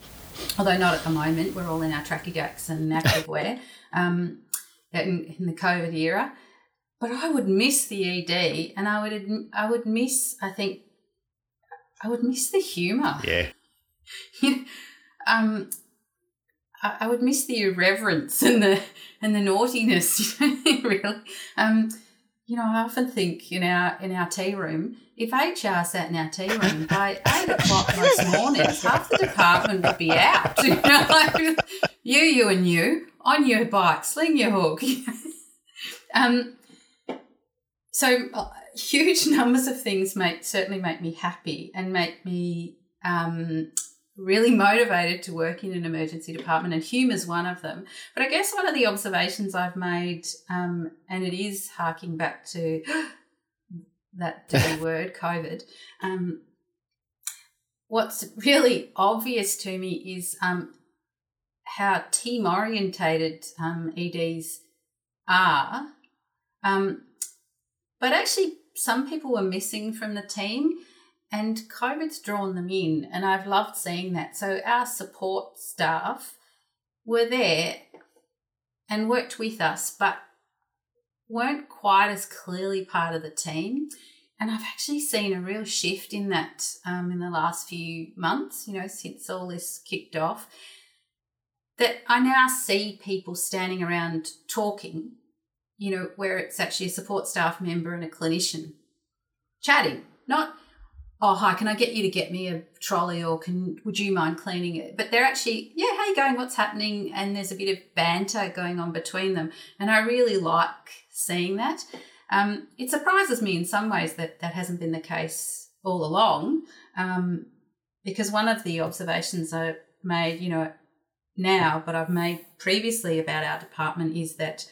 Although not at the moment, we're all in our tracky jacks and active wear um, in, in the COVID era. But I would miss the ED, and I would I would miss I think I would miss the humour. Yeah. um, I, I would miss the irreverence and the and the naughtiness. really, um, you know, I often think in our in our tea room, if HR sat in our tea room by eight o'clock most mornings, half the department would be out. You know, like you, you, and you on your bike, sling your hook. um, so uh, huge numbers of things make certainly make me happy and make me um, really motivated to work in an emergency department, and humour's one of them. But I guess one of the observations I've made, um, and it is harking back to that dirty word, COVID. Um, what's really obvious to me is um, how team orientated um, EDs are. Um, but actually, some people were missing from the team and COVID's drawn them in, and I've loved seeing that. So our support staff were there and worked with us, but weren't quite as clearly part of the team. And I've actually seen a real shift in that um, in the last few months, you know, since all this kicked off. That I now see people standing around talking, you know, where it's actually a support staff member and a clinician chatting, not oh hi can i get you to get me a trolley or can would you mind cleaning it but they're actually yeah how you going what's happening and there's a bit of banter going on between them and i really like seeing that um, it surprises me in some ways that that hasn't been the case all along. Um, because one of the observations I made, you know, now, but I've made previously about our department is that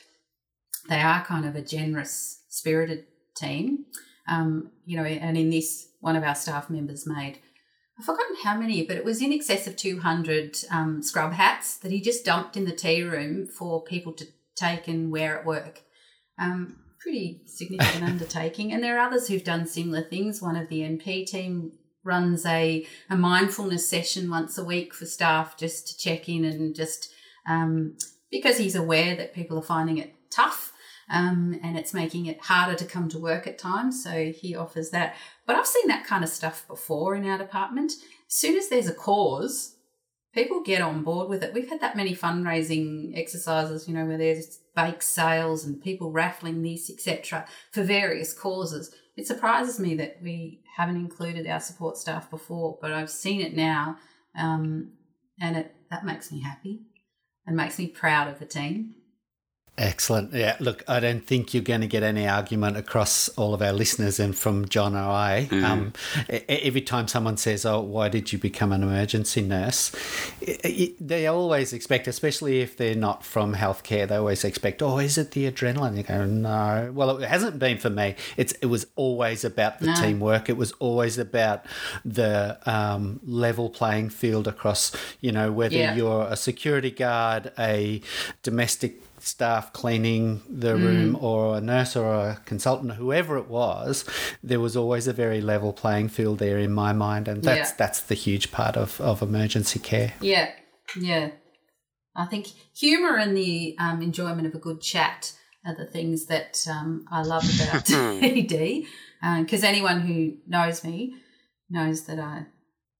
they are kind of a generous spirited team. Um, you know, and in this, one of our staff members made, I've forgotten how many, but it was in excess of 200 um, scrub hats that he just dumped in the tea room for people to take and wear at work. Um, pretty significant undertaking. And there are others who've done similar things. One of the NP team runs a, a mindfulness session once a week for staff just to check in and just um, because he's aware that people are finding it tough um, and it's making it harder to come to work at times. So he offers that. But I've seen that kind of stuff before in our department. As soon as there's a cause, people get on board with it. We've had that many fundraising exercises, you know, where there's bake sales and people raffling this, etc., for various causes. It surprises me that we haven't included our support staff before, but I've seen it now, um, and it that makes me happy and makes me proud of the team. Excellent. Yeah, look, I don't think you're going to get any argument across all of our listeners and from John or I. Mm. Um, every time someone says, Oh, why did you become an emergency nurse? It, it, they always expect, especially if they're not from healthcare, they always expect, Oh, is it the adrenaline? You go, No. Well, it hasn't been for me. It's It was always about the no. teamwork, it was always about the um, level playing field across, you know, whether yeah. you're a security guard, a domestic staff cleaning the mm. room or a nurse or a consultant whoever it was there was always a very level playing field there in my mind and that's yeah. that's the huge part of, of emergency care yeah yeah i think humor and the um, enjoyment of a good chat are the things that um, i love about ed because uh, anyone who knows me knows that i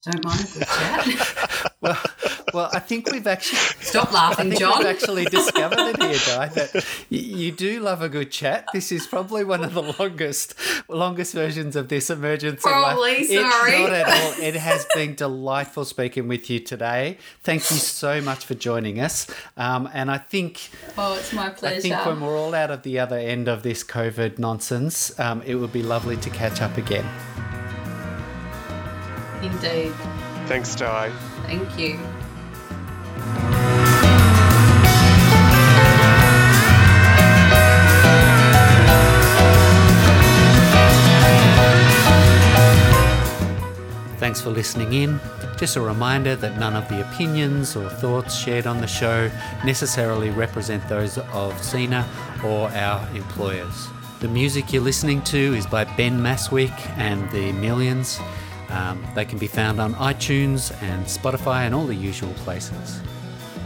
don't mind a good chat well well, I think we've actually stop laughing, John. We've actually discovered it here, Di, that you do love a good chat. This is probably one of the longest, longest versions of this emergency. Probably, life. sorry. It, not at all. It has been delightful speaking with you today. Thank you so much for joining us. Um, and I think, oh, it's my pleasure. I think when we're all out of the other end of this COVID nonsense, um, it would be lovely to catch up again. Indeed. Thanks, Di. Thank you. Thanks for listening in. Just a reminder that none of the opinions or thoughts shared on the show necessarily represent those of CENA or our employers. The music you're listening to is by Ben Mastwyk and the Millions. Um, they can be found on iTunes and Spotify and all the usual places.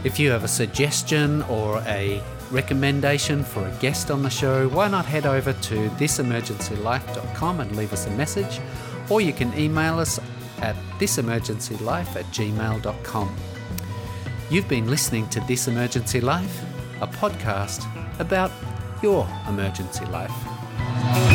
If you have a suggestion or a recommendation for a guest on the show, why not head over to thisemergencylife.com and leave us a message, or you can email us at thisemergencylife at gmail.com. You've been listening to This Emergency Life, a podcast about your emergency life.